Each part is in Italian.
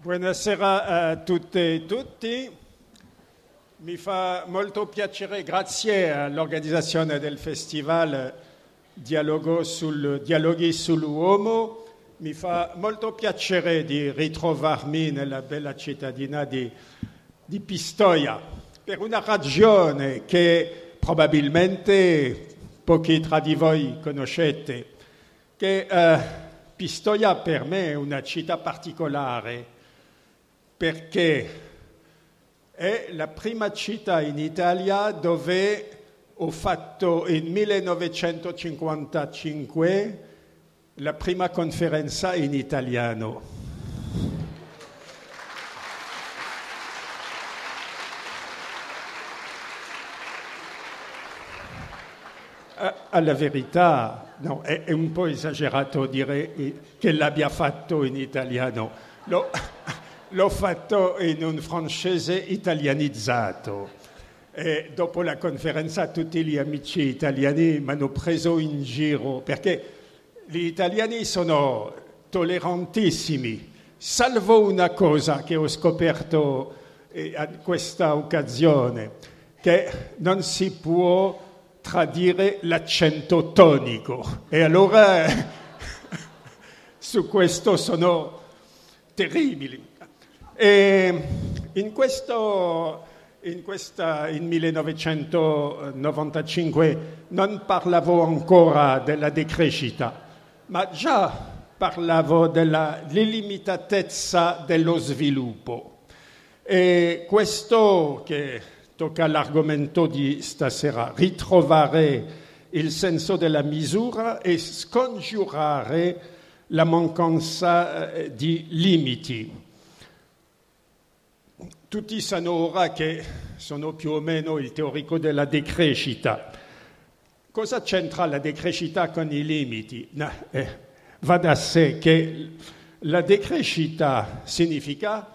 Buonasera a tutte e tutti. Mi fa molto piacere, grazie all'organizzazione del festival sul, Dialoghi sull'uomo, mi fa molto piacere di ritrovarmi nella bella cittadina di, di Pistoia, per una ragione che probabilmente pochi tra di voi conoscete, che eh, Pistoia per me è una città particolare perché è la prima città in Italia dove ho fatto in 1955 la prima conferenza in italiano. Alla verità, no, è, un po' esagerato dire che l'abbia fatto in italiano. L'ho, l'ho fatto in un francese italianizzato. E dopo la conferenza tutti gli amici italiani mi hanno preso in giro perché gli italiani sono tollerantissimi, salvo una cosa che ho scoperto eh, a questa occasione, che non si può tradire l'accento tonico. E allora su questo sono terribili. E in questo in, questa, in 1995 non parlavo ancora della decrescita, ma già parlavo dell'illimitatezza dello sviluppo. E questo che tocca all'argomento di stasera, ritrovare il senso della misura e scongiurare la mancanza eh, di limiti. Tutti sanno ora che sono più o meno il teorico della decrescita. Cosa c'entra la decrescita con i limiti? No, eh, va da sé che la decrescita significa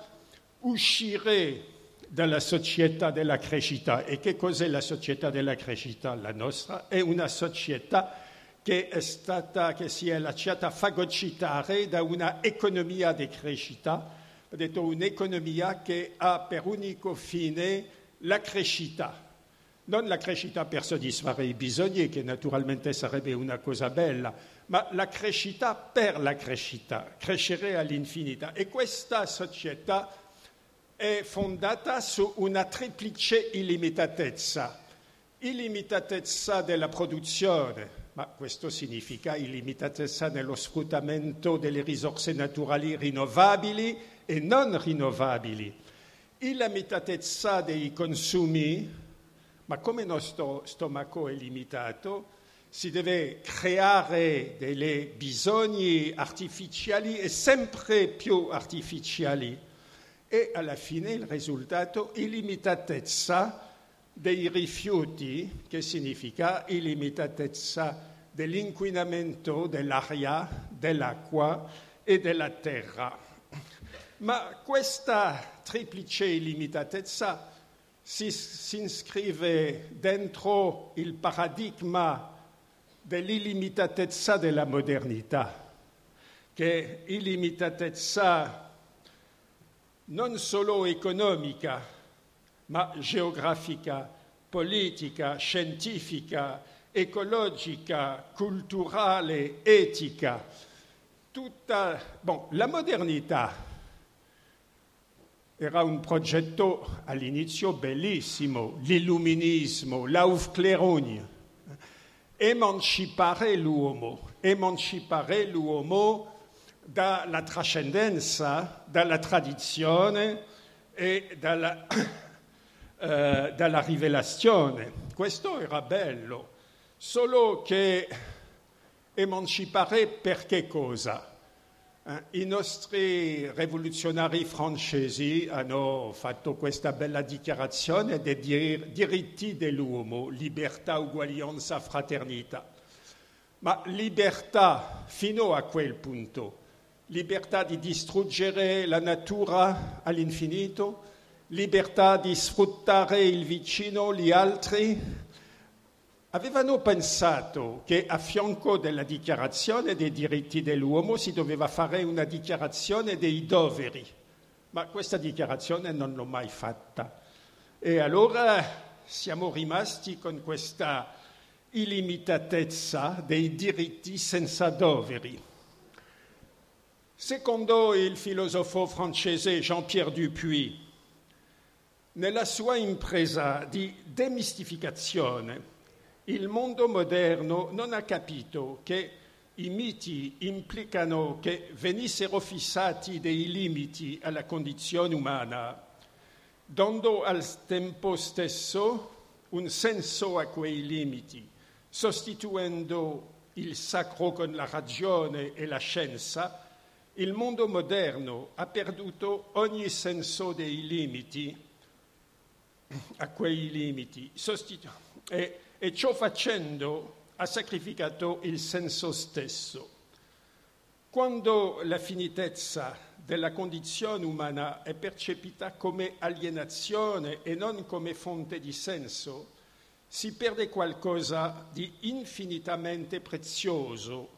uscire dalla società della crescita. E che cos'è la società della crescita? La nostra è una società che è stata, che si è lasciata fagocitare da una economia di crescita ho detto un'economia che ha per unico fine la crescita, non la crescita per soddisfare i bisogni, che naturalmente sarebbe una cosa bella, ma la crescita per la crescita, crescere all'infinita. E questa società è fondata su una triplice illimitatezza. Illimitatezza della produzione, ma questo significa illimitatezza nello sfruttamento delle risorse naturali rinnovabili e non rinnovabili. Illimitatezza dei consumi, ma come il nostro stomaco è limitato, si deve creare dei bisogni artificiali e sempre più artificiali e alla fine il risultato illimitatezza dei rifiuti, che significa illimitatezza dell'inquinamento dell'aria, dell'acqua e della terra. Ma questa triplice illimitatezza si, si iscrive dentro il paradigma dell'illimitatezza della modernità, che è illimitatezza non solo economica, ma geografica, politica, scientifica, ecologica, culturale, etica. Tutta, bon, la modernità era un progetto all'inizio bellissimo, l'illuminismo, l'Aufklärung, emancipare l'uomo, emancipare l'uomo dalla trascendenza, dalla tradizione e dalla, eh, dalla rivelazione. Questo era bello, solo che emancipare per che cosa? Eh, I nostri rivoluzionari francesi hanno fatto questa bella dichiarazione dei diritti dell'uomo, libertà, uguaglianza, fraternità. Ma libertà fino a quel punto, libertà di distruggere la natura all'infinito, libertà di sfruttare il vicino, gli altri, avevano pensato che a fianco della dichiarazione dei diritti dell'uomo si doveva fare una dichiarazione dei doveri. ma questa dichiarazione non l'ho mai fatta. E allora siamo rimasti con questa illimitatezza dei diritti senza doveri. Secondo il filosofo francese Jean-Pierre Dupuis, nella sua impresa di demistificazione, il mondo moderno non ha capito che i miti implicano che venissero fissati dei limiti alla condizione umana, dando al tempo stesso un senso a quei limiti, sostituendo il sacro con la ragione e la scienza, il mondo moderno ha perduto ogni senso dei limiti a quei limiti sostitu- e, e ciò facendo ha sacrificato il senso stesso. Quando la finitezza della condizione umana è percepita come alienazione e non come fonte di senso, si perde qualcosa di infinitamente prezioso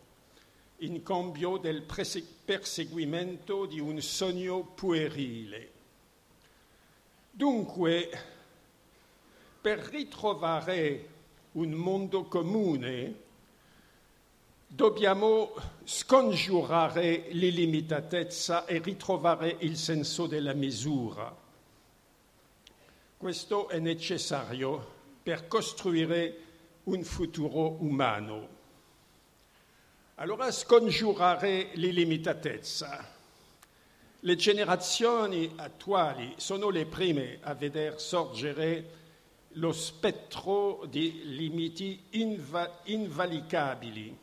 in cambio del perseguimento di un sogno puerile. Dunque, per ritrovare un mondo comune, dobbiamo scongiurare l'illimitatezza e ritrovare il senso della misura. Questo è necessario per costruire un futuro umano. Allora scongiurare l'illimitatezza. Le generazioni attuali sono le prime a veder sorgere lo spettro di limiti inva- invalicabili.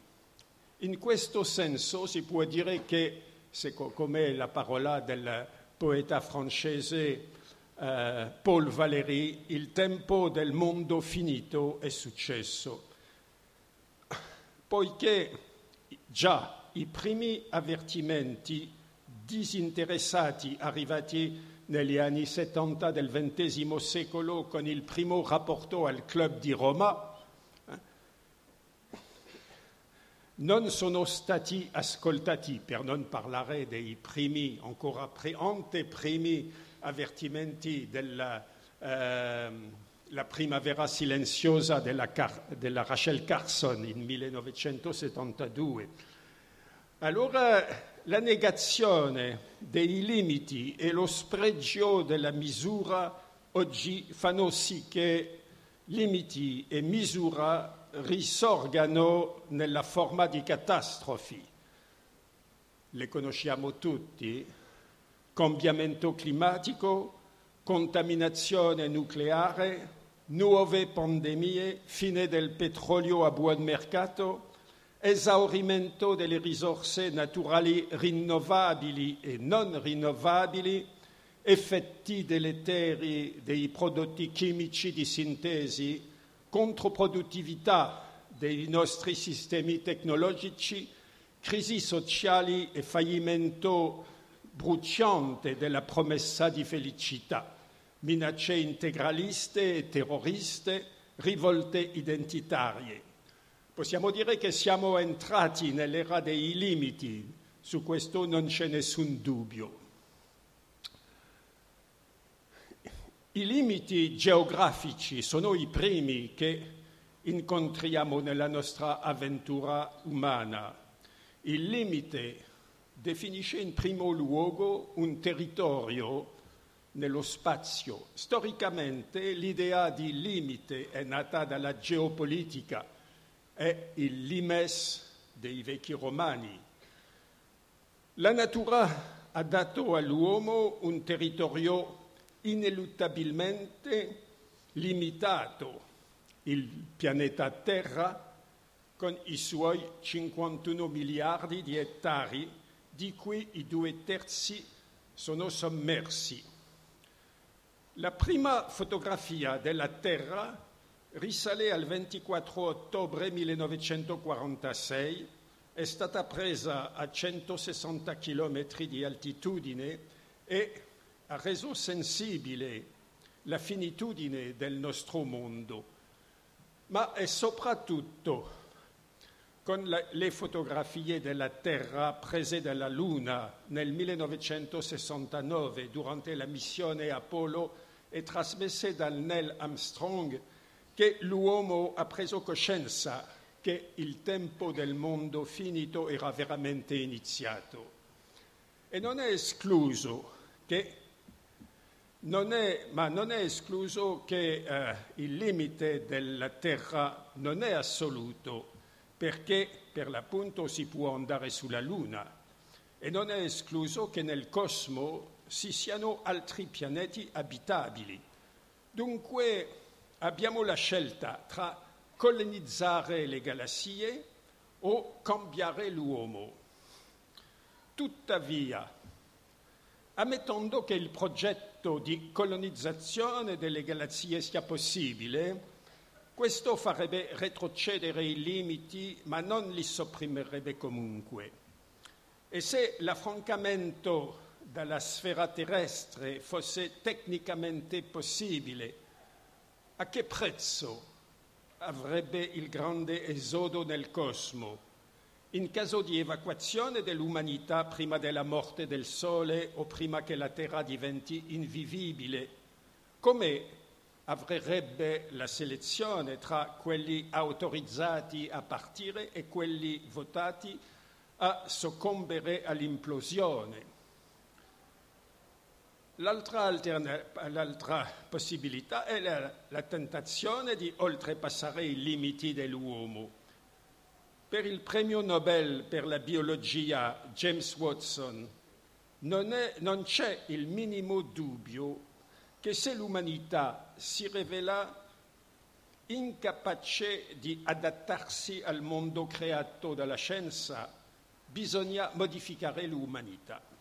In questo senso si può dire che, come la parola del poeta francese eh, Paul Valéry, il tempo del mondo finito è successo, poiché già i primi avvertimenti disinteressati arrivati negli anni 70 del XX secolo con il primo rapporto al club di Roma, non sono stati ascoltati, per non parlare dei primi, ancora pre- anteprimi avvertimenti della eh, primavera silenziosa della, Rachel Carson in 1972. Allora la negazione dei limiti e lo spregio della misura oggi fanno sì che limiti e misura risorgano nella forma di catastrofi. Le conosciamo tutti, cambiamento climatico, contaminazione nucleare, nuove pandemie, fine del petrolio a buon mercato, esaurimento delle risorse naturali rinnovabili e non rinnovabili, effetti deleteri dei prodotti chimici di sintesi, controproduttività dei nostri sistemi tecnologici, crisi sociali e fallimento bruciante della promessa di felicità, minacce integraliste e terroriste, rivolte identitarie. Possiamo dire che siamo entrati nell'era dei limiti, su questo non c'è nessun dubbio. I limiti geografici sono i primi che incontriamo nella nostra avventura umana. Il limite definisce in primo luogo un territorio nello spazio. Storicamente l'idea di limite è nata dalla geopolitica è il limes dei vecchi romani. La natura ha dato all'uomo un territorio ineluttabilmente limitato, il pianeta Terra, con i suoi 51 miliardi di ettari, di cui i due terzi sono sommersi. La prima fotografia della Terra risale al 24 ottobre 1946, è stata presa a 160 km di altitudine e ha reso sensibile la finitudine del nostro mondo, ma è soprattutto con le fotografie della Terra prese dalla Luna nel 1969 durante la missione Apollo e trasmesse da Neil Armstrong che l'uomo ha preso coscienza che il tempo del mondo finito era veramente iniziato. E non è escluso che non è, ma non è escluso che eh, il limite della Terra non è assoluto, perché per l'appunto si può andare sulla Luna e non è escluso che nel cosmo ci siano altri pianeti abitabili. Dunque abbiamo la scelta tra colonizzare le galassie o cambiare l'uomo. Tuttavia, ammettendo che il progetto di colonizzazione delle galassie sia possibile, questo farebbe retrocedere i limiti, ma non li sopprimerebbe comunque. E se l'affrancamento dalla sfera terrestre fosse tecnicamente possibile, a che prezzo avrebbe il grande esodo nel cosmo? In caso di evacuazione dell'umanità prima della morte del Sole o prima che la Terra diventi invivibile, come avrebbe la selezione tra quelli autorizzati a partire e quelli votati a soccombere all'implosione? L'altra, possibilità è la, la tentazione di oltrepassare i limiti dell'uomo per il premio Nobel per la biologia James Watson non, è, non c'è il minimo dubbio che se l'umanità si rivela incapace di adattarsi al mondo creato dalla scienza, bisogna modificare l'umanità.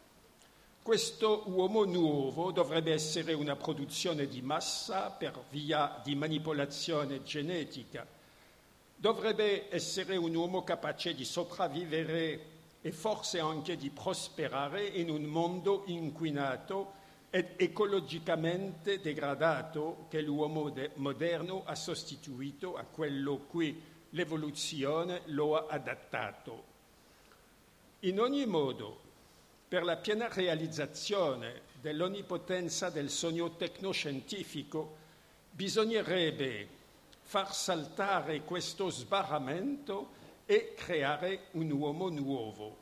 Questo uomo nuovo dovrebbe essere una produzione di massa per via di manipolazione genetica dovrebbe essere un uomo capace di sopravvivere e forse anche di prosperare in un mondo inquinato ed ecologicamente degradato che l'uomo moderno ha sostituito a quello cui l'evoluzione lo ha adattato. In ogni modo, per la piena realizzazione dell'onnipotenza del sogno tecnoscientifico, bisognerebbe far saltare questo sbarramento e creare un uomo nuovo.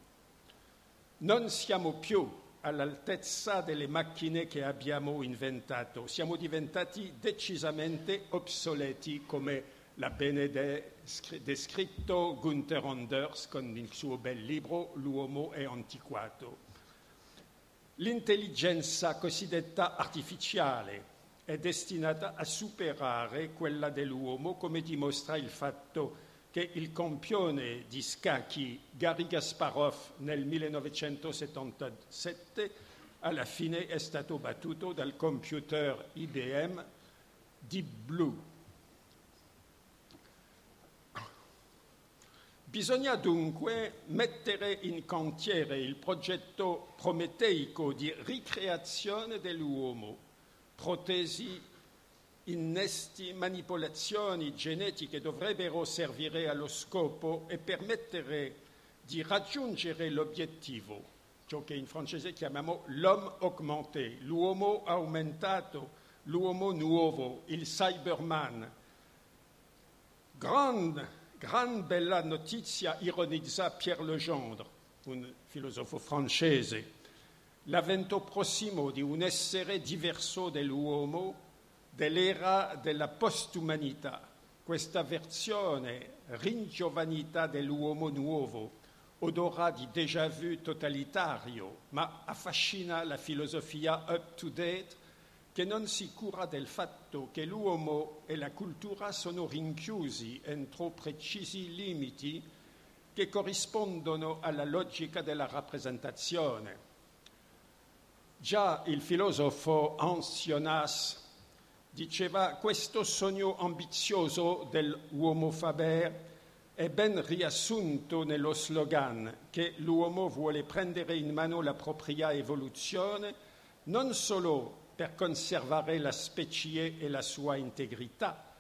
Non siamo più all'altezza delle macchine che abbiamo inventato, siamo diventati decisamente obsoleti come l'ha bene descritto Gunther Anders con il suo bel libro L'uomo è antiquato. L'intelligenza cosiddetta artificiale, è destinata a superare quella dell'uomo, come dimostra il fatto che il campione di scacchi Gary Kasparov nel 1977 alla fine è stato battuto dal computer IBM Deep Blue. Bisogna dunque mettere in cantiere il progetto prometeico di ricreazione dell'uomo protesi, innesti, manipolazioni genetiche dovrebbero servire allo scopo e permettere di raggiungere l'obiettivo, ciò che in francese chiamiamo l'homme augmenté, l'uomo aumentato, l'uomo nuovo, il cyberman. Gran, gran bella notizia ironizza Pierre Legendre, un filosofo francese. L'avvento prossimo di un essere diverso dell'uomo, dell'era della postumanità, questa versione ringiovanita dell'uomo nuovo, odora di déjà vu totalitario, ma affascina la filosofia up-to-date che non si cura del fatto che l'uomo e la cultura sono rinchiusi entro precisi limiti che corrispondono alla logica della rappresentazione. Già il filosofo Hans Jonas diceva questo sogno ambizioso dell'uomo Faber è ben riassunto nello slogan che l'uomo vuole prendere in mano la propria evoluzione non solo per conservare la specie e la sua integrità,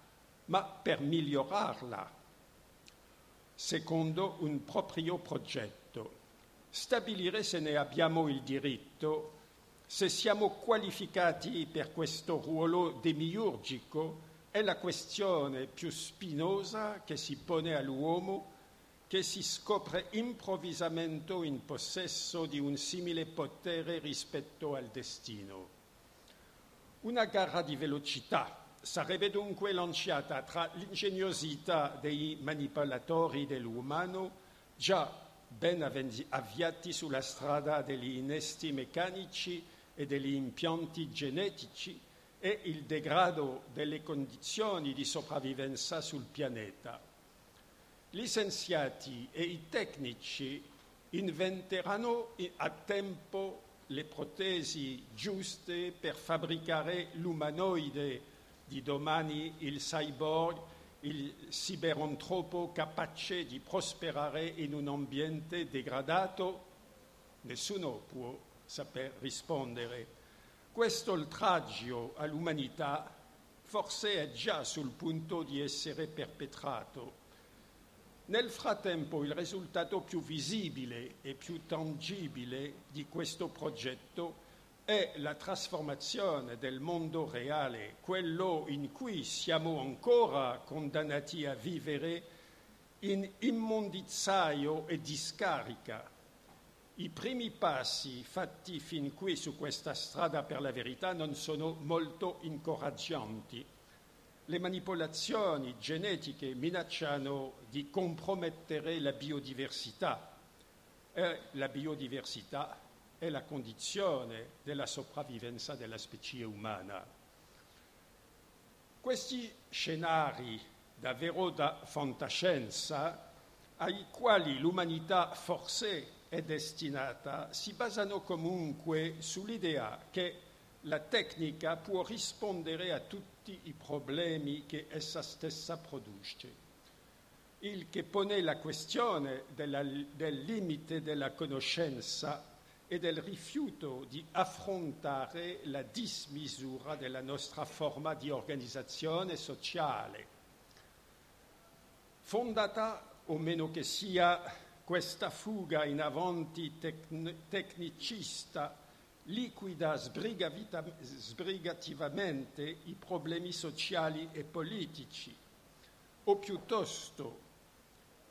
ma per migliorarla. secondo un proprio progetto. Stabilire se ne abbiamo il diritto, se siamo qualificati per questo ruolo demiurgico, è la questione più spinosa che si pone all'uomo che si scopre improvvisamente in possesso di un simile potere rispetto al destino. Una gara di velocità sarebbe dunque lanciata tra l'ingegnosità dei manipolatori dell'umano, già ben avviati sulla strada degli innesti meccanici e degli impianti genetici, e il degrado delle condizioni di sopravvivenza sul pianeta. Gli scienziati e i tecnici inventeranno a tempo le protesi giuste per fabbricare l'umanoide di domani, il cyborg, il ciberantropo capace di prosperare in un ambiente degradato? Nessuno può saper rispondere. Questo oltraggio all'umanità forse è già sul punto di essere perpetrato nel frattempo il risultato più visibile e più tangibile di questo progetto è la trasformazione del mondo reale, quello in cui siamo ancora condannati a vivere in immondizzaio e discarica. I primi passi fatti fin qui su questa strada per la verità non sono molto incoraggianti le manipolazioni genetiche minacciano di compromettere la biodiversità e la biodiversità è la condizione della sopravvivenza della specie umana. Questi scenari davvero da fantascienza ai quali l'umanità forse è destinata si basano comunque sull'idea che la tecnica può rispondere a tutti i problemi che essa stessa produce. Il che pone la questione della, del limite della conoscenza e del rifiuto di affrontare la dismisura della nostra forma di organizzazione sociale, fondata o meno che sia questa fuga in avanti tecn- tecnicista liquida sbrigativamente i problemi sociali e politici, o piuttosto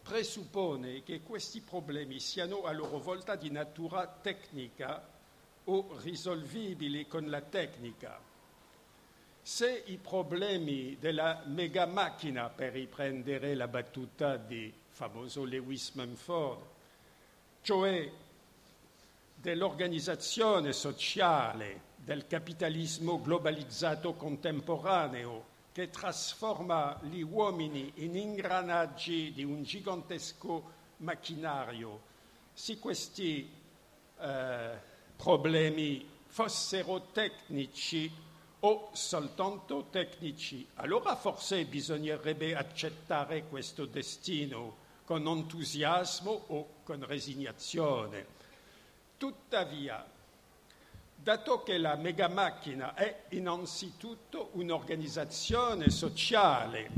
presuppone che questi problemi siano a loro volta di natura tecnica o risolvibili con la tecnica. Se i problemi della mega macchina, per riprendere la battuta di famoso Lewis Mumford, cioè dell'organizzazione sociale del capitalismo globalizzato contemporaneo che trasforma gli uomini in ingranaggi di un gigantesco macchinario. Se questi eh, problemi fossero tecnici o soltanto tecnici, allora forse bisognerebbe accettare questo destino con entusiasmo o con resignazione. Tuttavia, dato che la megamacchina è innanzitutto un'organizzazione sociale,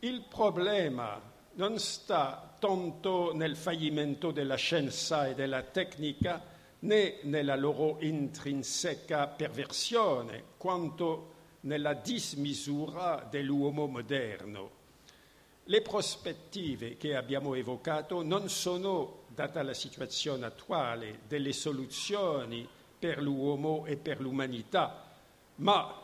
il problema non sta tanto nel fallimento della scienza e della tecnica né nella loro intrinseca perversione, quanto nella dismisura dell'uomo moderno. Le prospettive che abbiamo evocato non sono data la situazione attuale, delle soluzioni per l'uomo e per l'umanità, ma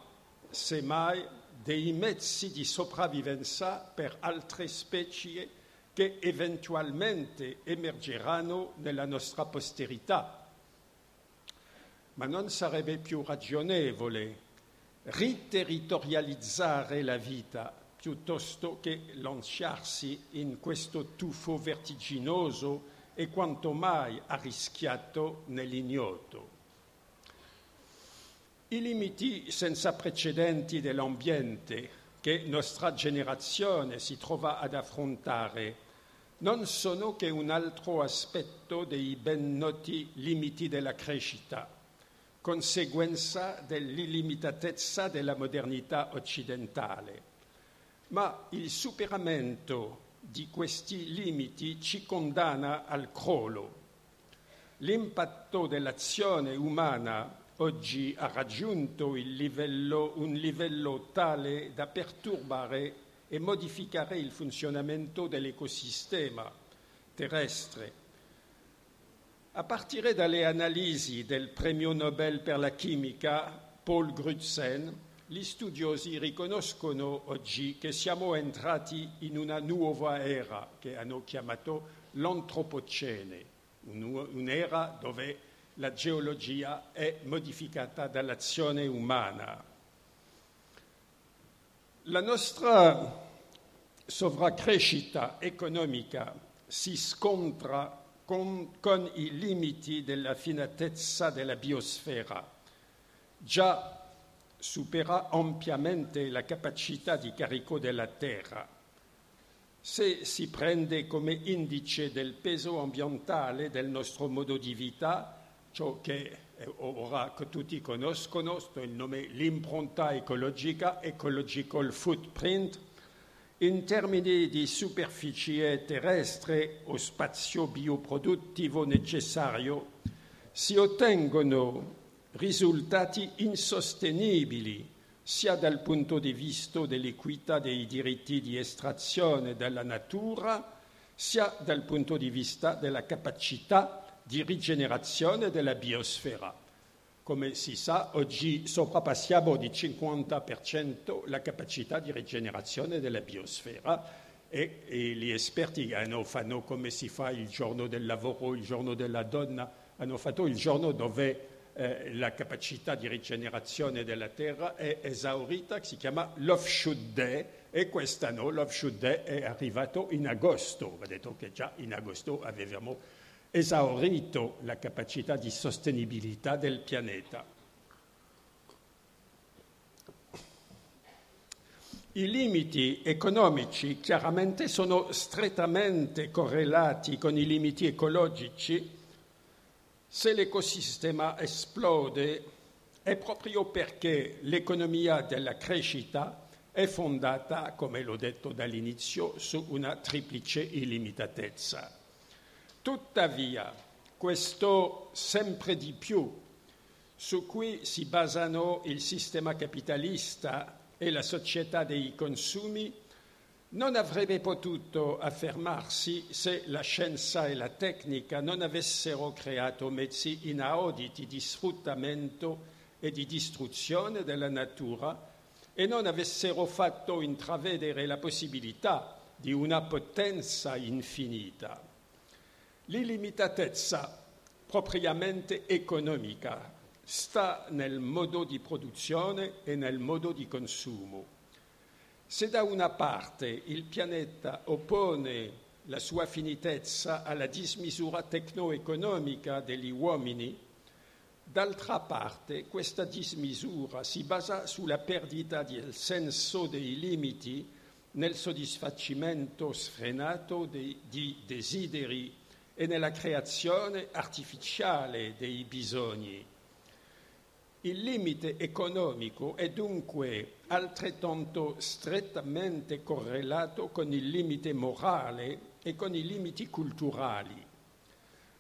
semmai dei mezzi di sopravvivenza per altre specie che eventualmente emergeranno nella nostra posterità. Ma non sarebbe più ragionevole riterritorializzare la vita piuttosto che lanciarsi in questo tuffo vertiginoso e quanto mai arrischiato nell'ignoto. I limiti senza precedenti dell'ambiente che nostra generazione si trova ad affrontare non sono che un altro aspetto dei ben noti limiti della crescita, conseguenza dell'illimitatezza della modernità occidentale. Ma il superamento di questi limiti ci condanna al crollo. L'impatto dell'azione umana oggi ha raggiunto livello, un livello tale da perturbare e modificare il funzionamento dell'ecosistema terrestre. A partire dalle analisi del premio Nobel per la chimica Paul Crutzen, gli studiosi riconoscono oggi che siamo entrati in una nuova era che hanno chiamato l'antropocene, un'era dove la geologia è modificata dall'azione umana. La nostra sovracrescita economica si scontra con, con, i limiti della finatezza della biosfera. Già supera ampiamente la capacità di carico della Terra. Se si prende come indice del peso ambientale del nostro modo di vita, ciò che ora che tutti conoscono, il nome l'impronta ecologica, ecological footprint, in termini di superficie terrestre o spazio bioproduttivo necessario, si ottengono risultati insostenibili sia dal punto di vista dell'equità dei diritti di estrazione dalla natura, sia dal punto di vista della capacità di rigenerazione della biosfera. Come si sa, oggi sovrappassiamo di 50% la capacità di rigenerazione della biosfera e, e gli esperti hanno, fanno come si fa il giorno del lavoro, il giorno della donna, hanno fatto il giorno dove eh, la capacità di rigenerazione della terra è esaurita, si chiama l'Offshoot Day e quest'anno l'Offshoot Day è arrivato in agosto. Va detto che già in agosto avevamo esaurito la capacità di sostenibilità del pianeta. I limiti economici chiaramente sono strettamente correlati con i limiti ecologici. Se l'ecosistema esplode è proprio perché l'economia della crescita è fondata, come l'ho detto dall'inizio, su una triplice illimitatezza. Tuttavia, questo sempre di più su cui si basano il sistema capitalista e la società dei consumi non avrebbe potuto affermarsi se la scienza e la tecnica non avessero creato mezzi inauditi di sfruttamento e di distruzione della natura e non avessero fatto intravedere la possibilità di una potenza infinita. L'illimitatezza propriamente economica sta nel modo di produzione e nel modo di consumo. Se da una parte il pianeta oppone la sua finitezza alla dismisura tecno-economica degli uomini, d'altra parte questa dismisura si basa sulla perdita del senso dei limiti nel soddisfacimento sfrenato di, di desideri e nella creazione artificiale dei bisogni. Il limite economico è dunque altrettanto strettamente correlato con il limite morale e con i limiti culturali.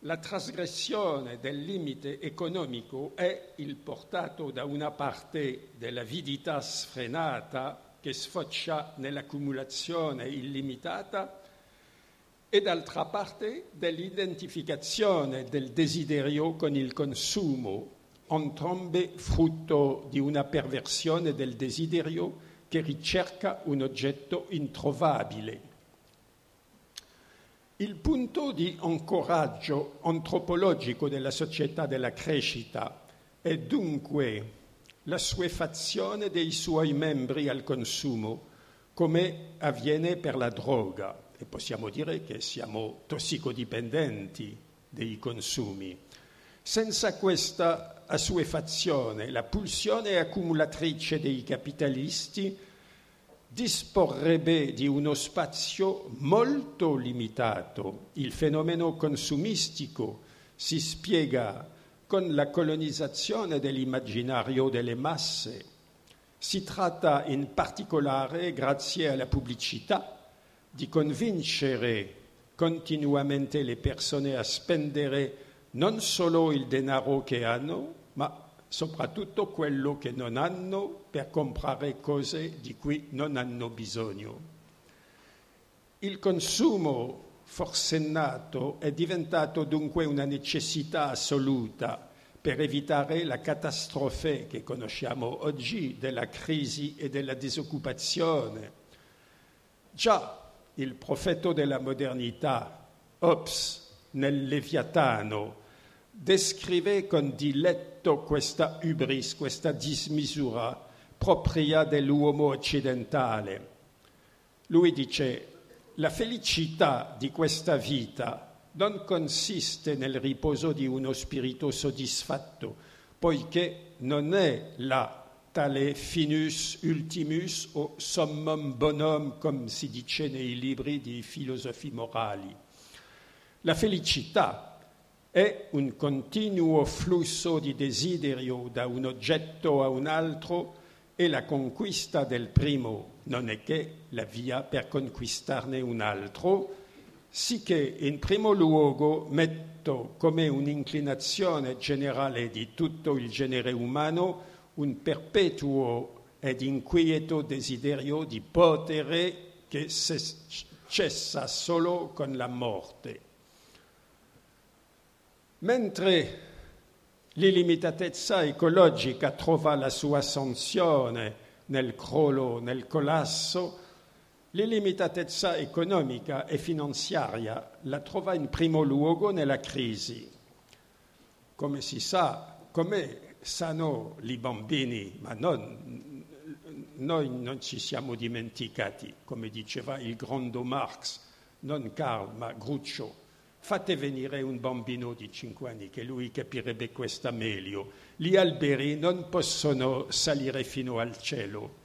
La trasgressione del limite economico è il portato da una parte dell'avidità sfrenata che sfocia nell'accumulazione illimitata e d'altra parte dell'identificazione del desiderio con il consumo, entrambe frutto di una perversione del desiderio che ricerca un oggetto introvabile. Il punto di ancoraggio antropologico della società della crescita è dunque la suefazione dei suoi membri al consumo, come avviene per la droga e possiamo dire che siamo tossicodipendenti dei consumi. Senza questa assuefazione, la pulsione accumulatrice dei capitalisti disporrebbe di uno spazio molto limitato. Il fenomeno consumistico si spiega con la colonizzazione dell'immaginario delle masse. Si tratta in particolare, grazie alla pubblicità, di convincere continuamente le persone a spendere non solo il denaro che hanno, ma soprattutto quello che non hanno per comprare cose di cui non hanno bisogno. Il consumo forsennato è diventato dunque una necessità assoluta per evitare la catastrofe che conosciamo oggi della crisi e della disoccupazione. Già il profeta della modernità, Hobbes, nel Leviatano, descrive con diletto questa ubris, questa dismisura propria dell'uomo occidentale. Lui dice, la felicità di questa vita non consiste nel riposo di uno spirito soddisfatto, poiché non è la tale finus ultimus o summum bonum, come si dice nei libri di filosofi morali. La felicità è un continuo flusso di desiderio da un oggetto a un altro e la conquista del primo non è che la via per conquistarne un altro, sicché in primo luogo metto come un'inclinazione generale di tutto il genere umano un perpetuo ed inquieto desiderio di potere che cessa solo con la morte. Mentre l'illimitatezza ecologica trova la sua sanzione nel crollo, nel collasso, l'illimitatezza economica e finanziaria la trova in primo luogo nella crisi. Come si sa, come sanno i bambini, ma non, noi non ci siamo dimenticati, come diceva il grande Marx, non Karl, ma Gruccio, fate venire un bambino di 5 anni che lui capirebbe questa meglio. Gli alberi non possono salire fino al cielo.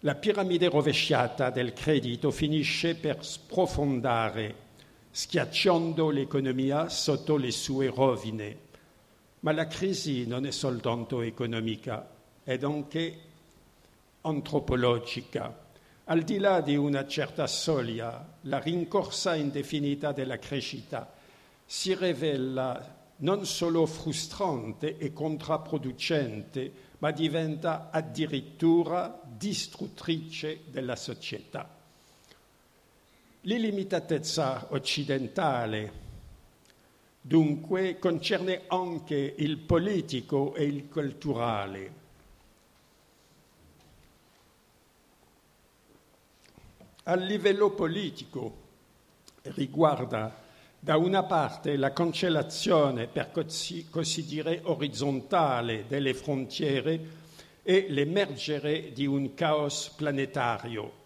La piramide rovesciata del credito finisce per sprofondare, schiacciando l'economia sotto le sue rovine. Ma la crisi non è soltanto economica, è anche antropologica al di là di una certa soglia, la rincorsa indefinita della crescita si rivela non solo frustrante e contraproducente, ma diventa addirittura distruttrice della società. L'illimitatezza occidentale, dunque, concerne anche il politico e il culturale a livello politico riguarda da una parte la cancellazione, per così dire, orizzontale delle frontiere e l'emergere di un caos planetario.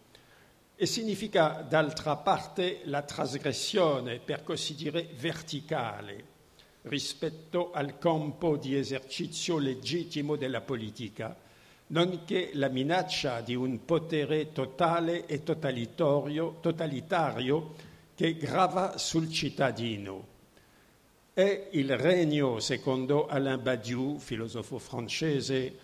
E significa d'altra parte la trasgressione, per così dire, verticale rispetto al campo di esercizio legittimo della politica nonché la minaccia di un potere totale e totalitario, che grava sul cittadino. È il regno, secondo Alain Badiou, filosofo francese,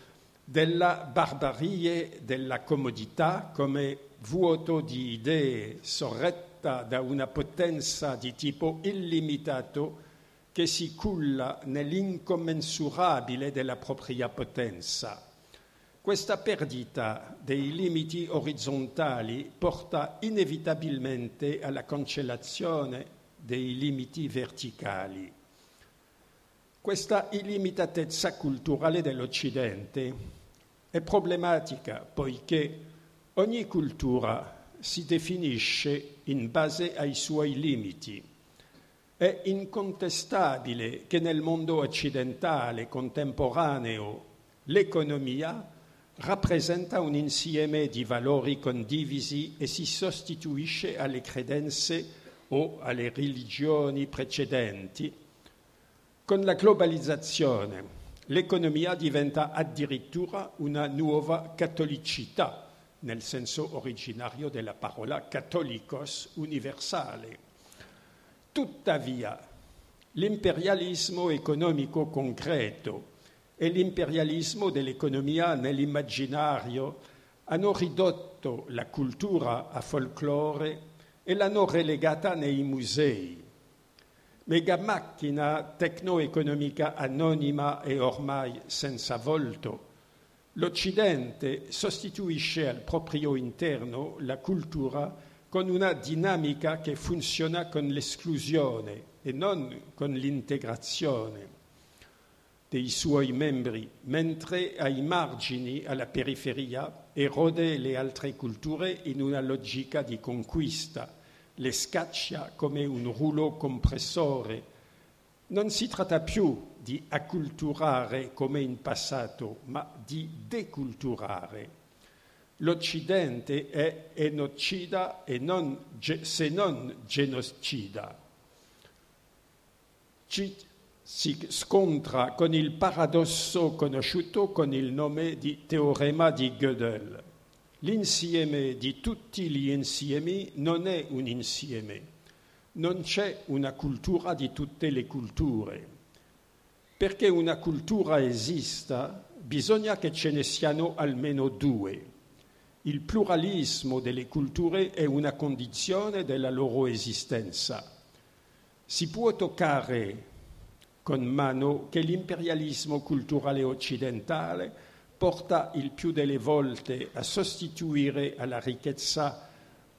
della barbarie della comodità come vuoto di idee sorretta da una potenza di tipo illimitato che si culla nell'incommensurabile della propria potenza questa perdita dei limiti orizzontali porta inevitabilmente alla cancellazione dei limiti verticali. Questa illimitatezza culturale dell'Occidente è problematica poiché ogni cultura si definisce in base ai suoi limiti. È incontestabile che nel mondo occidentale contemporaneo l'economia rappresenta un insieme di valori condivisi e si sostituisce alle credenze o alle religioni precedenti. Con la globalizzazione l'economia diventa addirittura una nuova cattolicità, nel senso originario della parola cattolicos universale. Tuttavia, l'imperialismo economico concreto e l'imperialismo dell'economia nell'immaginario hanno ridotto la cultura a folklore e l'hanno relegata nei musei. Mega macchina tecno-economica anonima e ormai senza volto, l'Occidente sostituisce al proprio interno la cultura con una dinamica che funziona con l'esclusione e non con l'integrazione dei suoi membri, mentre ai margini, alla periferia, erode le altre culture in una logica di conquista, le scaccia come un rullo compressore. Non si tratta più di acculturare come in passato, ma di deculturare. L'Occidente è enocida e non, se non genocida. Ci si scontra con il paradosso conosciuto con il nome di teorema di Gödel. L'insieme di tutti gli insiemi non è un insieme, non c'è una cultura di tutte le culture. Perché una cultura esista bisogna che ce ne siano almeno due. Il pluralismo delle culture è una condizione della loro esistenza. Si può toccare con mano che l'imperialismo culturale occidentale porta il più delle volte a sostituire alla ricchezza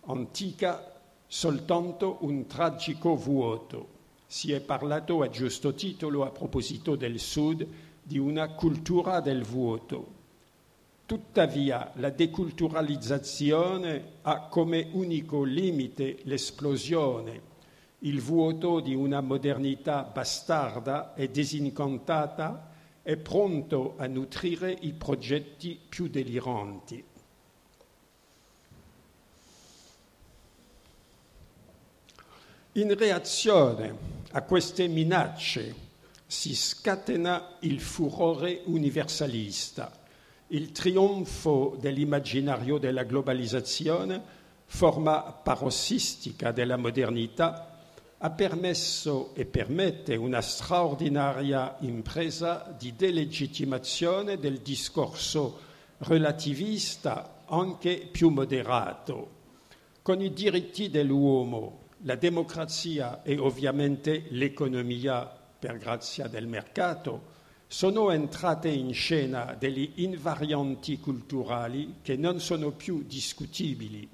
antica soltanto un tragico vuoto. Si è parlato a giusto titolo a proposito del Sud di una cultura del vuoto. Tuttavia la deculturalizzazione ha come unico limite l'esplosione il vuoto di una modernità bastarda e disincantata è pronto a nutrire i progetti più deliranti. In reazione a queste minacce si scatena il furore universalista, il trionfo dell'immaginario della globalizzazione, forma parossistica della modernità ha permesso e permette una straordinaria impresa di delegittimazione del discorso relativista anche più moderato. Con i diritti dell'uomo, la democrazia e ovviamente l'economia per grazia del mercato sono entrate in scena delle invarianti culturali che non sono più discutibili.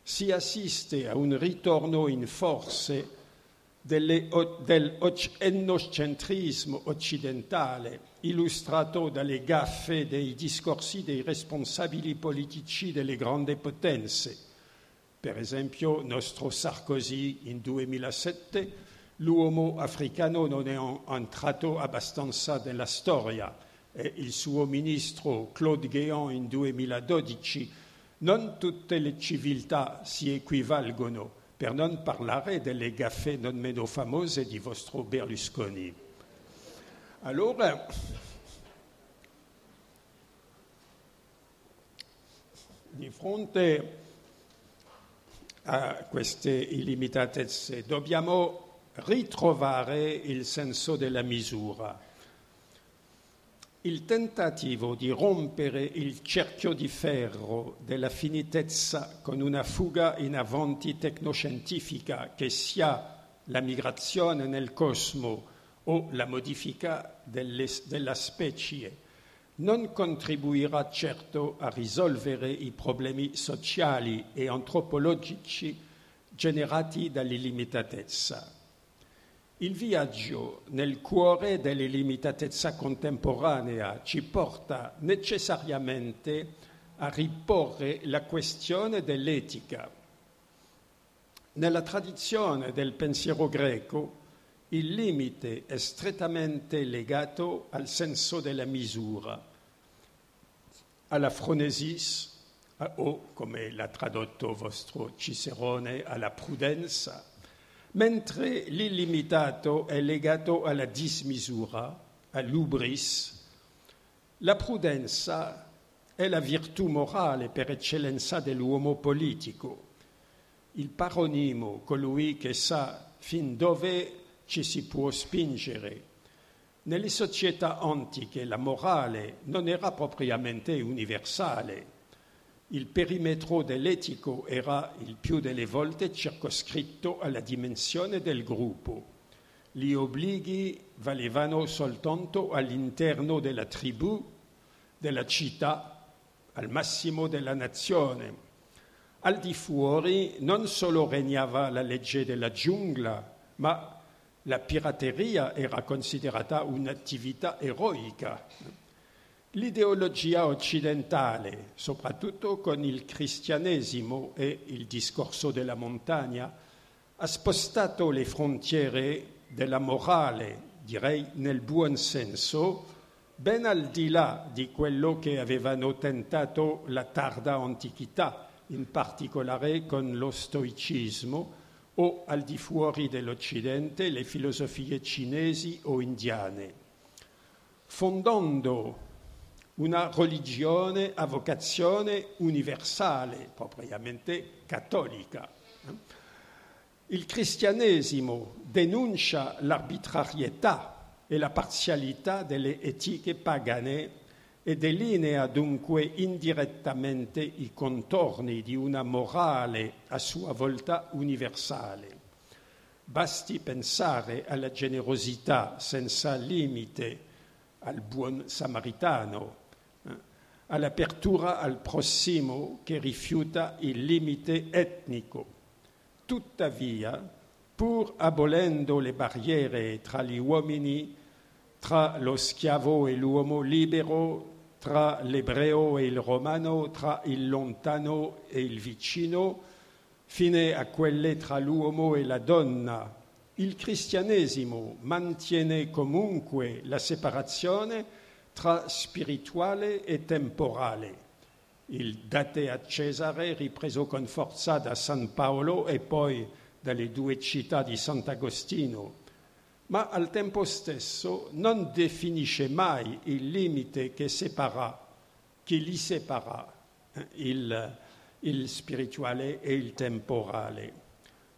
Si assiste a un ritorno in forze dell'etnocentrismo occidentale illustrato dalle gaffe dei discorsi dei responsabili politici delle grandi potenze. Per esempio, nostro Sarkozy in 2007, l'uomo africano non è entrato abbastanza nella storia e il suo ministro Claude Guéant in 2012, non tutte le civiltà si equivalgono per non parlare delle gaffe non meno famose di vostro Berlusconi. Allora, di fronte a queste illimitatezze dobbiamo ritrovare il senso della misura il tentativo di rompere il cerchio di ferro della finitezza con una fuga in avanti tecnoscientifica che sia la migrazione nel cosmo o la modifica delle, della specie non contribuirà certo a risolvere i problemi sociali e antropologici generati dall'illimitatezza. Il viaggio nel cuore dell'illimitatezza contemporanea ci porta necessariamente a riporre la questione dell'etica. Nella tradizione del pensiero greco il limite è strettamente legato al senso della misura, alla phronesis o, come l'ha tradotto vostro Cicerone, alla prudenza, mentre l'illimitato è legato alla dismisura, all'ubris. La prudenza è la virtù morale per eccellenza dell'uomo politico, il paronimo, colui che sa fin dove ci si può spingere. Nelle società antiche la morale non era propriamente universale. Il perimetro dell'etico era il più delle volte circoscritto alla dimensione del gruppo. Gli obblighi valevano soltanto all'interno della tribù, della città, al massimo della nazione. Al di fuori non solo regnava la legge della giungla, ma la pirateria era considerata un'attività eroica. L'ideologia occidentale, soprattutto con il cristianesimo e il discorso della montagna, ha spostato le frontiere della morale, direi nel buon senso, ben al di là di quello che avevano tentato la tarda antichità, in particolare con lo stoicismo, o al di fuori dell'Occidente le filosofie cinesi o indiane, fondando una religione a vocazione universale, propriamente cattolica. Il cristianesimo denuncia l'arbitrarietà e la parzialità delle etiche pagane e delinea dunque indirettamente i contorni di una morale a sua volta universale. Basti pensare alla generosità senza limite, al buon samaritano, all'apertura al prossimo che rifiuta il limite etnico. Tuttavia, pur abolendo le barriere tra gli uomini, tra lo schiavo e l'uomo libero, tra l'ebreo e il romano, tra il lontano e il vicino, fine a quelle tra l'uomo e la donna. Il cristianesimo mantiene comunque la separazione tra spirituale e temporale. Il date a Cesare, ripreso con forza da San Paolo e poi dalle due città di Sant'Agostino, ma al tempo stesso non definisce mai il limite che separa, che li separa, il, il spirituale e il temporale.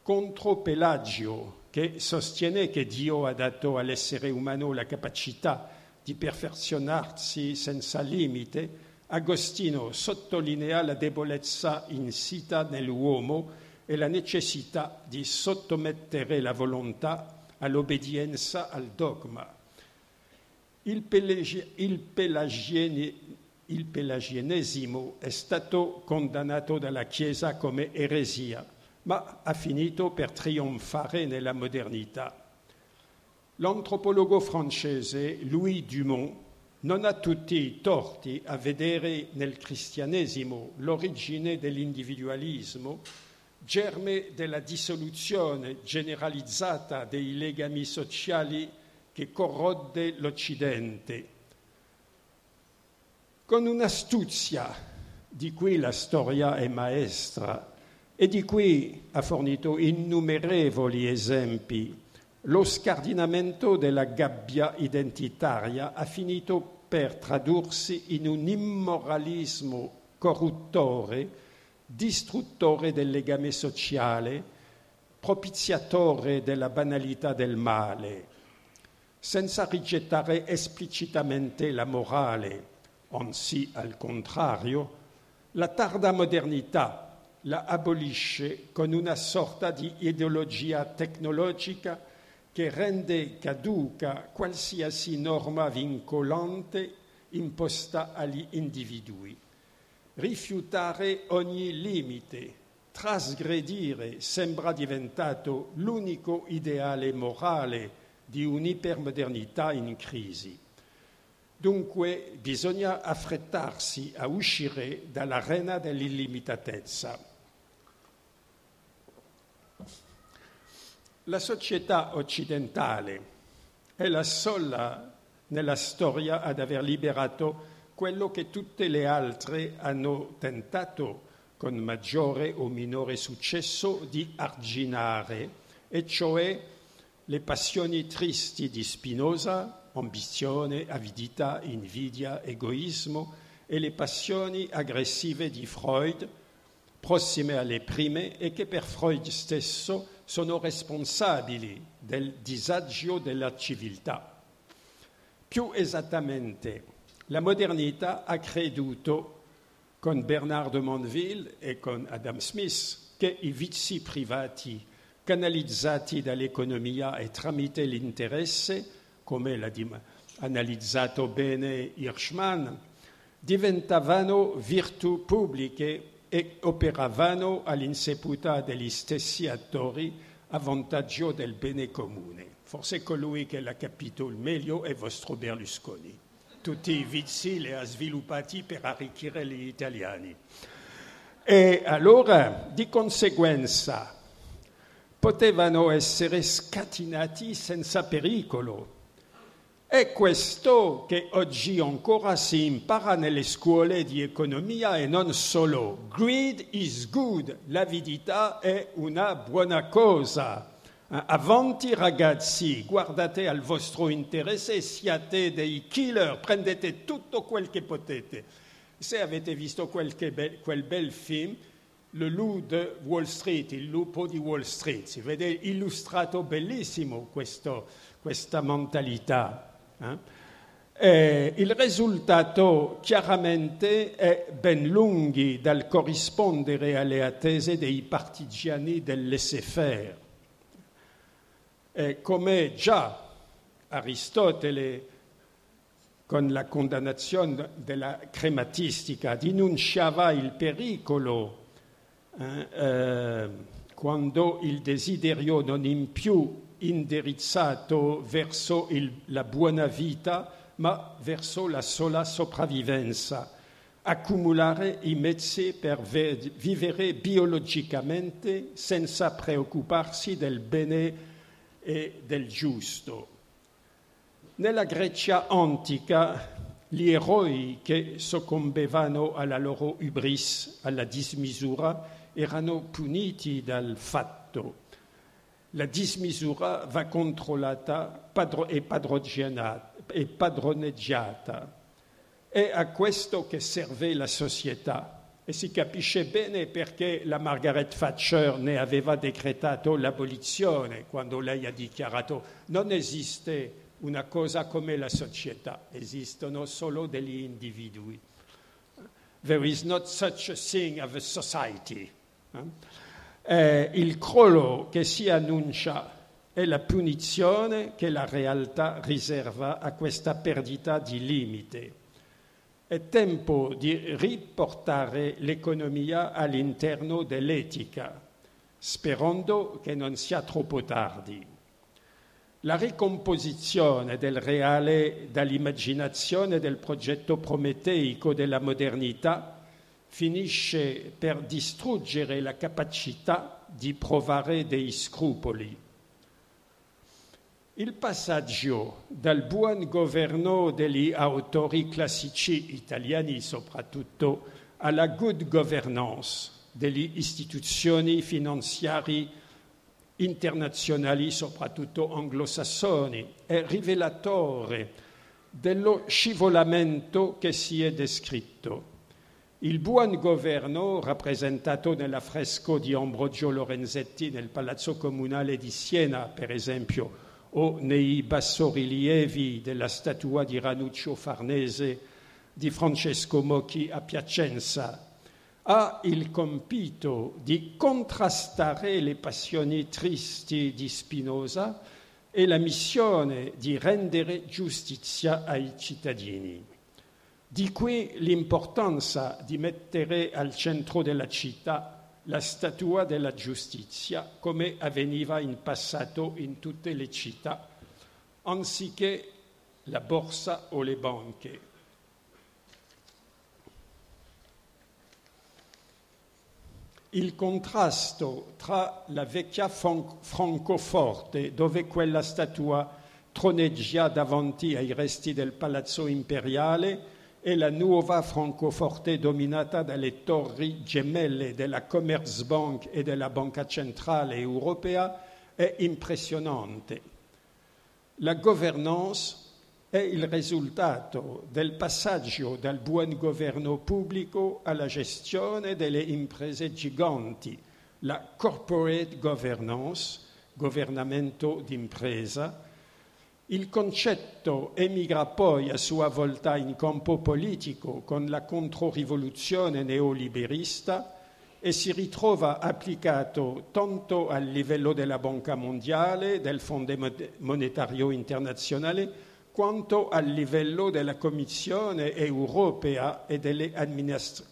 Contro Pelagio, che sostiene che Dio ha dato all'essere umano la capacità di perfezionarsi senza limite, Agostino sottolinea la debolezza insita nell'uomo e la necessità di sottomettere la volontà all'obbedienza al dogma. Il, pelagi- il, pelagiene- il pelagienesimo è stato condannato dalla Chiesa come eresia, ma ha finito per trionfare nella modernità. L'antropologo francese Louis Dumont non ha tutti i torti a vedere nel cristianesimo l'origine dell'individualismo germe della dissoluzione generalizzata dei legami sociali che corrodde l'Occidente. Con un'astuzia di cui la storia è maestra e di cui ha fornito innumerevoli esempi, lo scardinamento della gabbia identitaria ha finito per tradursi in un immoralismo corruttore distruttore del legame sociale, propiziatore della banalità del male, senza rigettare esplicitamente la morale, anzi al contrario, la tarda modernità la abolisce con una sorta di ideologia tecnologica che rende caduca qualsiasi norma vincolante imposta agli individui rifiutare ogni limite, trasgredire sembra diventato l'unico ideale morale di un'ipermodernità in crisi. Dunque bisogna affrettarsi a uscire dall'arena dell'illimitatezza. La società occidentale è la sola nella storia ad aver liberato quello che tutte le altre hanno tentato con maggiore o minore successo di arginare, e cioè le passioni tristi di Spinoza, ambizione, avidità, invidia, egoismo, e le passioni aggressive di Freud, prossime alle prime e che per Freud stesso sono responsabili del disagio della civiltà. Più esattamente, la modernità ha creduto con Bernardo Mondeville e con Adam Smith che i vizi privati canalizzati dall'economia e tramite l'interesse, come l'ha analizzato bene Hirschman, diventavano virtù pubbliche e operavano all'insaputa degli stessi attori a vantaggio del bene comune. Forse colui che l'ha capito il meglio è vostro Berlusconi. Tutti i vizi li ha sviluppati per arricchire gli italiani. E allora, di conseguenza, potevano essere scatenati senza pericolo. È questo che oggi ancora si impara nelle scuole di economia e non solo. Greed is good, l'avidità è una buona cosa. Avanti ragazzi, guardate al vostro interesse, siate dei killer, prendete tutto quel che potete. Se avete visto quel, be- quel bel film, le loup di Wall Street, il lupo di Wall Street. Si vede illustrato benissimo questo, questa mentalità. Eh? il risultato chiaramente è ben lungo dal corrispondere alle attese dei partigiani del laissez-faire. Eh, come già Aristotele, con la condannazione della crematistica, denunciava il pericolo eh, quando il desiderio non è più indirizzato verso il, la buona vita, ma verso la sola sopravvivenza, accumulare i mezzi per vivere biologicamente senza preoccuparsi del bene e del giusto. Nella Grecia antica gli eroi che soccombevano alla loro ubris, alla dismisura, erano puniti dal fatto. La dismisura va controllata e, e padroneggiata. È a questo che serve la società e si capisce bene perché la Margaret Thatcher ne aveva decretato l'abolizione quando lei ha dichiarato non esiste una cosa come la società, esistono solo degli individui. There is not such a thing as a society. Eh, il crollo che si annuncia è la punizione che la realtà riserva a questa perdita di limite. È tempo di riportare l'economia all'interno dell'etica, sperando che non sia troppo tardi. La ricomposizione del reale dall'immaginazione del progetto prometeico della modernità finisce per distruggere la capacità di provare dei scrupoli. Il passaggio dal buon governo degli autori classici italiani soprattutto alla good governance delle istituzioni finanziarie internazionali, soprattutto anglosassoni, è rivelatore dello scivolamento che si è descritto. Il buon governo, rappresentato nell'affresco di Ambrogio Lorenzetti nel Palazzo Comunale di Siena, per esempio, o nei bassorilievi della statua di Ranuccio Farnese di Francesco Mocchi a Piacenza, ha il compito di contrastare le passioni tristi di Spinoza e la missione di rendere giustizia ai cittadini. Di qui l'importanza di mettere al centro della città la statua della giustizia, come avveniva in passato in tutte le città, anziché la borsa o le banche. Il contrasto tra la vecchia Francoforte, dove quella statua troneggia davanti ai resti del palazzo imperiale, e la nuova Francoforte dominata dalle torri gemelle della Commerzbank e della Banca Centrale Europea è impressionante. La governance è il risultato del passaggio dal buon governo pubblico alla gestione delle imprese giganti, la corporate governance, governamento d'impresa, Il concetto emigra poi a sua volta in campo politico con la controrivoluzione neoliberista e si ritrova applicato tanto a livello della Banca Mondiale, del Fondo Monetario Internazionale, quanto a livello della Commissione europea e delle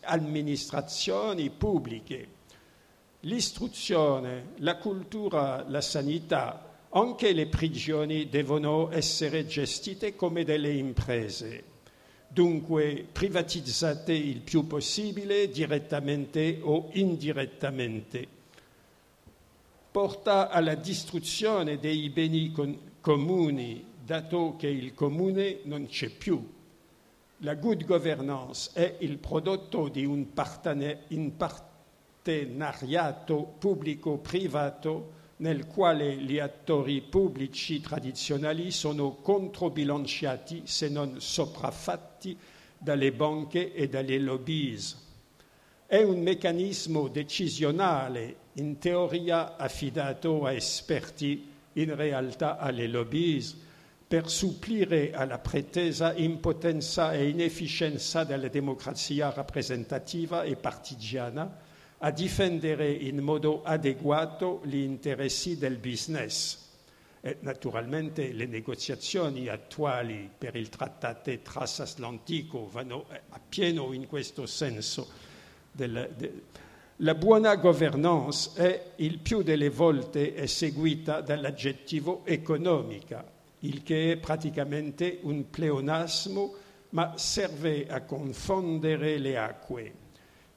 amministrazioni pubbliche. L'istruzione, la cultura, la sanità, anche le prigioni devono essere gestite come delle imprese, dunque privatizzate il più possibile direttamente o indirettamente. Porta alla distruzione dei beni con- comuni, dato che il comune non c'è più. La good governance è il prodotto di un partenariato pubblico-privato nel quale gli attori pubblici tradizionali sono controbilanciati, se non sopraffatti, dalle banche e dalle lobbies. È un meccanismo decisionale, in teoria affidato a esperti, in realtà alle lobbies, per supplire alla pretesa impotenza e inefficienza della democrazia rappresentativa e partigiana a difendere in modo adeguato gli interessi del business. E naturalmente le negoziazioni attuali per il trattato transatlantico vanno appieno in questo senso. La buona governance è il più delle volte eseguita dall'aggettivo economica, il che è praticamente un pleonasmo, ma serve a confondere le acque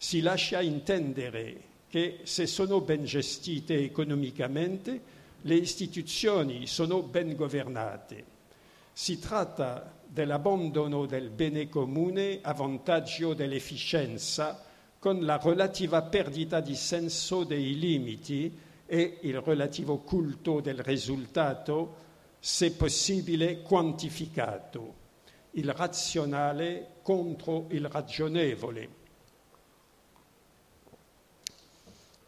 si lascia intendere che se sono ben gestite economicamente, le istituzioni sono ben governate. Si tratta dell'abbandono del bene comune a vantaggio dell'efficienza, con la relativa perdita di senso dei limiti e il relativo culto del risultato, se possibile quantificato, il razionale contro il ragionevole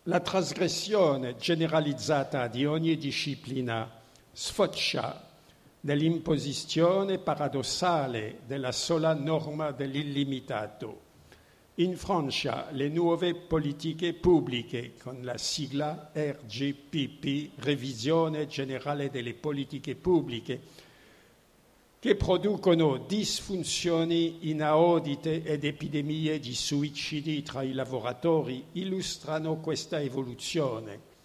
La trasgressione generalizzata di ogni disciplina sfocia nell'imposizione paradossale della sola norma dell'illimitato. In Francia le nuove politiche pubbliche con la sigla RGPP, Revisione Generale delle Politiche Pubbliche, che producono disfunzioni inaudite ed epidemie di suicidi tra i lavoratori, illustrano questa evoluzione.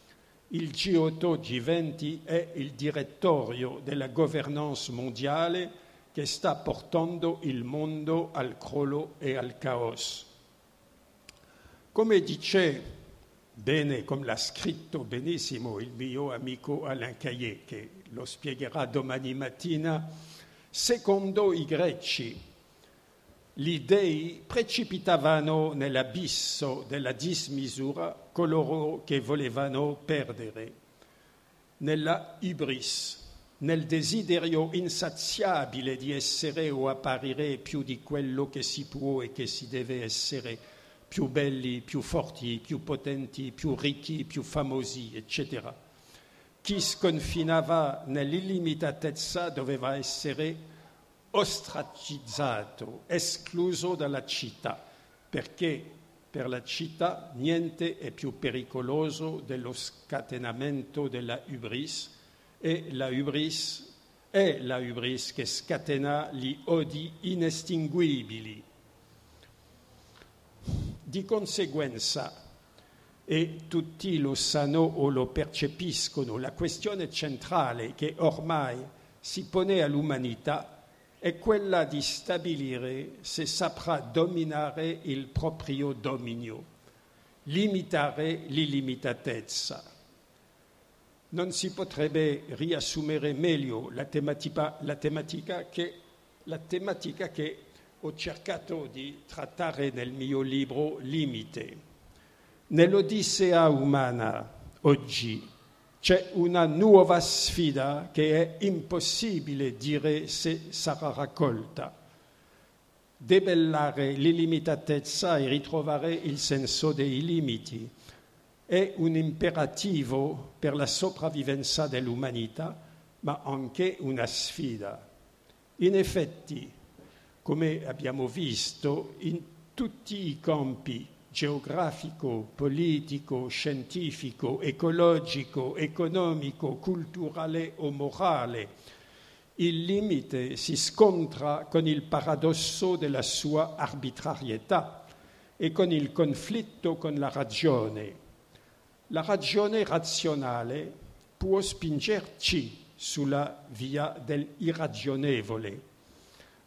Il G8 G20 è il direttorio della governance mondiale che sta portando il mondo al crollo e al caos. Come dice bene, come l'ha scritto benissimo il mio amico Alain Caillé, che lo spiegherà domani mattina, Secondo i greci, gli dei precipitavano nell'abisso della dismisura coloro che volevano perdere, nella ibris, nel desiderio insaziabile di essere o apparire più di quello che si può e che si deve essere, più belli, più forti, più potenti, più ricchi, più famosi, eccetera chi sconfinava nell'illimitatezza doveva essere ostracizzato, escluso dalla città, perché per la città niente è più pericoloso dello scatenamento della hubris e la hubris è la hubris che scatena gli odi inestinguibili. Di conseguenza, e tutti lo sanno o lo percepiscono, la questione centrale che ormai si pone all'umanità è quella di stabilire se saprà dominare il proprio dominio, limitare l'illimitatezza. Non si potrebbe riassumere meglio la tematica, la tematica, che, la tematica che ho cercato di trattare nel mio libro Limite Nell'Odissea umana oggi c'è una nuova sfida che è impossibile dire se sarà raccolta. Debellare l'illimitatezza e ritrovare il senso dei limiti è un imperativo per la sopravvivenza dell'umanità ma anche una sfida. In effetti, come abbiamo visto, in tutti i campi geografico, politico, scientifico, ecologico, economico, culturale o morale, il limite si scontra con il paradosso della sua arbitrarietà e con il conflitto con la ragione. La ragione razionale può spingerci sulla via dell'irragionevole.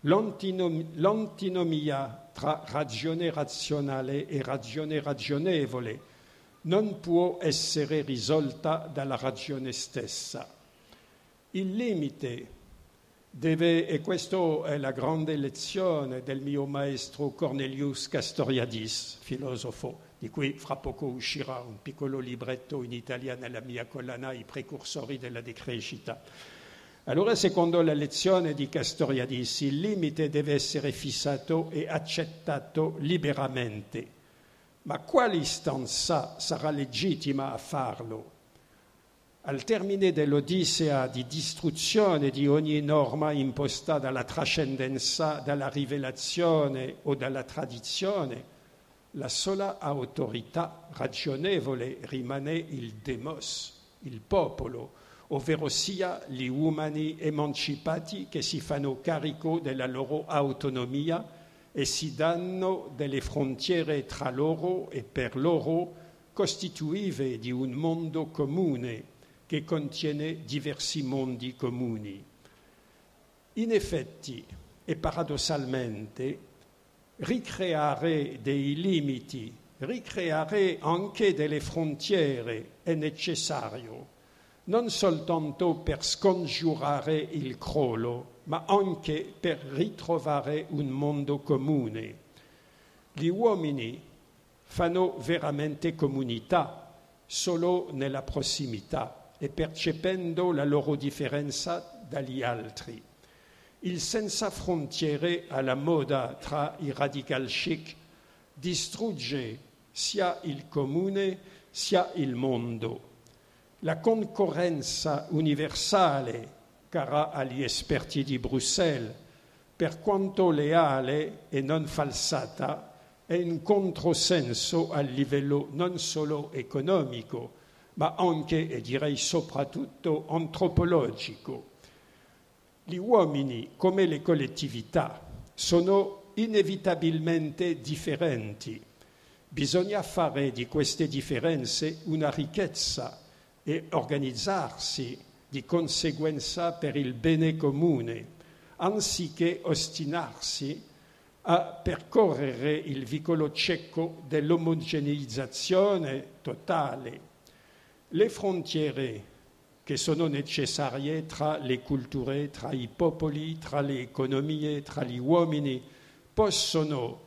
L'antinomia tra ragione razionale e ragione ragionevole non può essere risolta dalla ragione stessa. Il limite deve, e questa è la grande lezione del mio maestro Cornelius Castoriadis, filosofo, di cui fra poco uscirà un piccolo libretto in italiano nella mia collana I precursori della decrescita. Allora, secondo la lezione di Castoriadis, il limite deve essere fissato e accettato liberamente. Ma quale istanza sarà legittima a farlo? Al termine dell'Odissea di distruzione di ogni norma imposta dalla trascendenza, dalla rivelazione o dalla tradizione, la sola autorità ragionevole rimane il demos, il popolo, ovvero sia gli umani emancipati che si fanno carico della loro autonomia e si danno delle frontiere tra loro e per loro costituive di un mondo comune che contiene diversi mondi comuni. In effetti e paradossalmente ricreare dei limiti, ricreare anche delle frontiere è necessario, non soltanto per scongiurare il crollo, ma anche per ritrovare un mondo comune. Gli uomini fanno veramente comunità solo nella prossimità e percependo la loro differenza dagli altri il senza frontiere alla moda tra i radical chic distrugge sia il comune sia il mondo. La concorrenza universale, cara agli esperti di Bruxelles, per quanto leale e non falsata, è un controsenso a livello non solo economico, ma anche e direi soprattutto antropologico. Gli uomini, come le collettività, sono inevitabilmente differenti. Bisogna fare di queste differenze una ricchezza e organizzarsi di conseguenza per il bene comune, anziché ostinarsi a percorrere il vicolo cieco dell'omogeneizzazione totale. Le frontiere che sono necessarie tra le culture, tra i popoli, tra le economie, tra gli uomini, possono,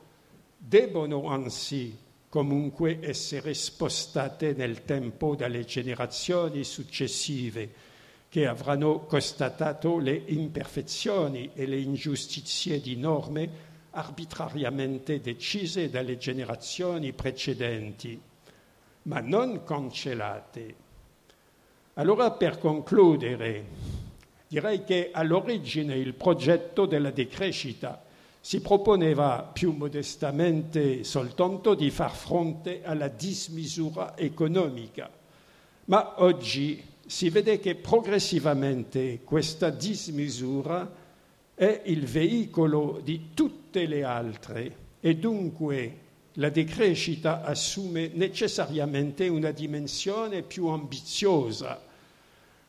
debbono anzi comunque essere spostate nel tempo dalle generazioni successive che avranno constatato le imperfezioni e le ingiustizie di norme arbitrariamente decise dalle generazioni precedenti, ma non cancellate. Allora per concludere, direi che all'origine il progetto della decrescita si proponeva più modestamente soltanto di far fronte alla dismisura economica, ma oggi si vede che progressivamente questa dismisura è il veicolo di tutte le altre e dunque la decrescita assume necessariamente una dimensione più ambiziosa.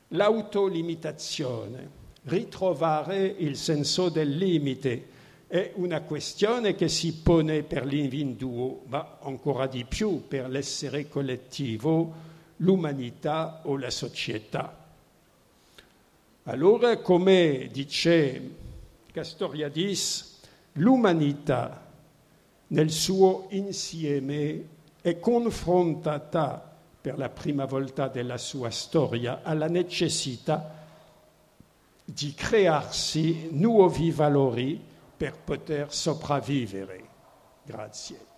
L'autolimitazione, ritrovare il senso del limite, è una questione che si pone per l'individuo, ma ancora di più per l'essere collettivo, l'umanità o la società. Allora, come dice Castoriadis, l'umanità nel suo insieme è confrontata per la prima volta della sua storia alla necessità di crearsi nuovi valori per poter sopravvivere. Grazie.